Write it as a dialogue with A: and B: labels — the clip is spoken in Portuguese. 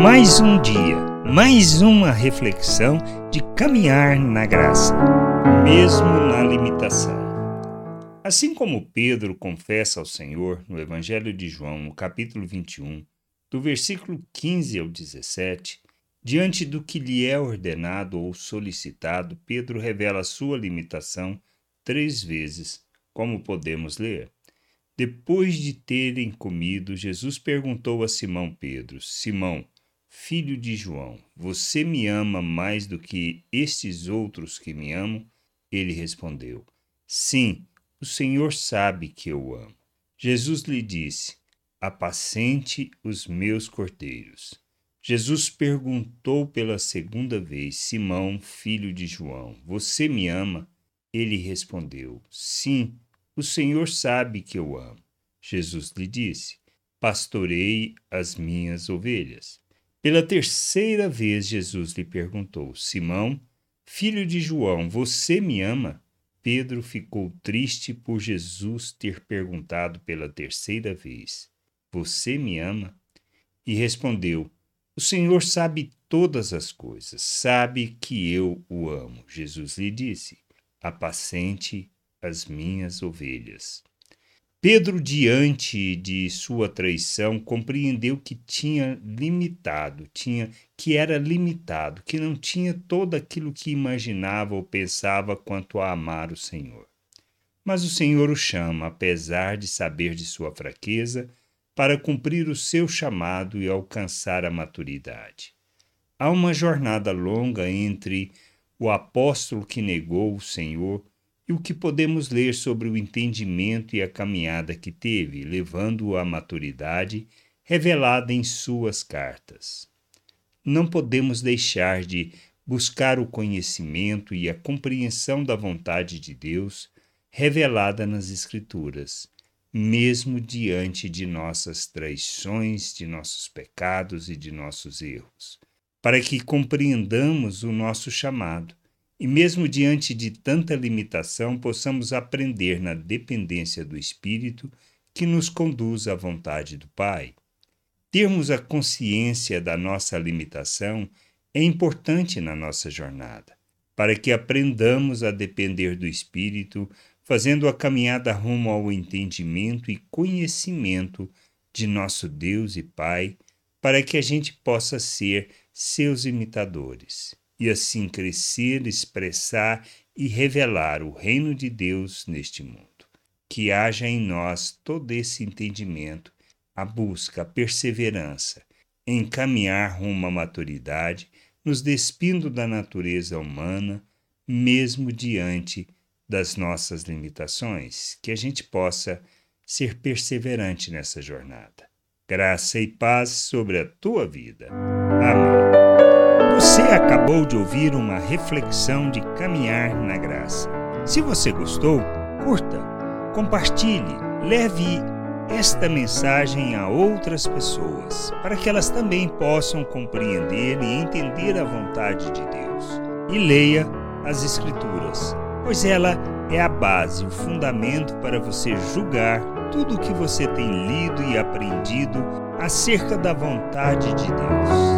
A: Mais um dia, mais uma reflexão de caminhar na graça, mesmo na limitação. Assim como Pedro confessa ao Senhor no Evangelho de João, no capítulo 21, do versículo 15 ao 17, diante do que lhe é ordenado ou solicitado, Pedro revela sua limitação três vezes, como podemos ler. Depois de terem comido, Jesus perguntou a Simão Pedro: Simão, filho de João, você me ama mais do que estes outros que me amam? Ele respondeu: Sim, o Senhor sabe que eu amo. Jesus lhe disse: Apacente os meus cordeiros. Jesus perguntou pela segunda vez: Simão, filho de João, você me ama? Ele respondeu: Sim, o Senhor sabe que eu amo. Jesus lhe disse: Pastorei as minhas ovelhas. Pela terceira vez, Jesus lhe perguntou: Simão, filho de João, você me ama? Pedro ficou triste por Jesus ter perguntado pela terceira vez: Você me ama? E respondeu: O Senhor sabe todas as coisas, sabe que eu o amo. Jesus lhe disse: Apacente as minhas ovelhas. Pedro, diante de sua traição, compreendeu que tinha limitado, tinha que era limitado, que não tinha todo aquilo que imaginava ou pensava quanto a amar o Senhor. Mas o Senhor o chama, apesar de saber de sua fraqueza, para cumprir o seu chamado e alcançar a maturidade. Há uma jornada longa entre o apóstolo que negou o Senhor e o que podemos ler sobre o entendimento e a caminhada que teve, levando-o à maturidade revelada em suas cartas. Não podemos deixar de buscar o conhecimento e a compreensão da vontade de Deus revelada nas Escrituras, mesmo diante de nossas traições, de nossos pecados e de nossos erros, para que compreendamos o nosso chamado e mesmo diante de tanta limitação, possamos aprender na dependência do Espírito que nos conduz à vontade do Pai. Termos a consciência da nossa limitação é importante na nossa jornada, para que aprendamos a depender do Espírito, fazendo a caminhada rumo ao entendimento e conhecimento de nosso Deus e Pai, para que a gente possa ser seus imitadores e assim crescer, expressar e revelar o reino de Deus neste mundo. Que haja em nós todo esse entendimento, a busca, a perseverança em caminhar rumo à maturidade, nos despindo da natureza humana, mesmo diante das nossas limitações, que a gente possa ser perseverante nessa jornada. Graça e paz sobre a tua vida. Amém. Você acabou de ouvir uma reflexão de caminhar na graça. Se você gostou, curta, compartilhe, leve esta mensagem a outras pessoas, para que elas também possam compreender e entender a vontade de Deus. E leia as Escrituras, pois ela é a base, o fundamento para você julgar tudo o que você tem lido e aprendido acerca da vontade de Deus.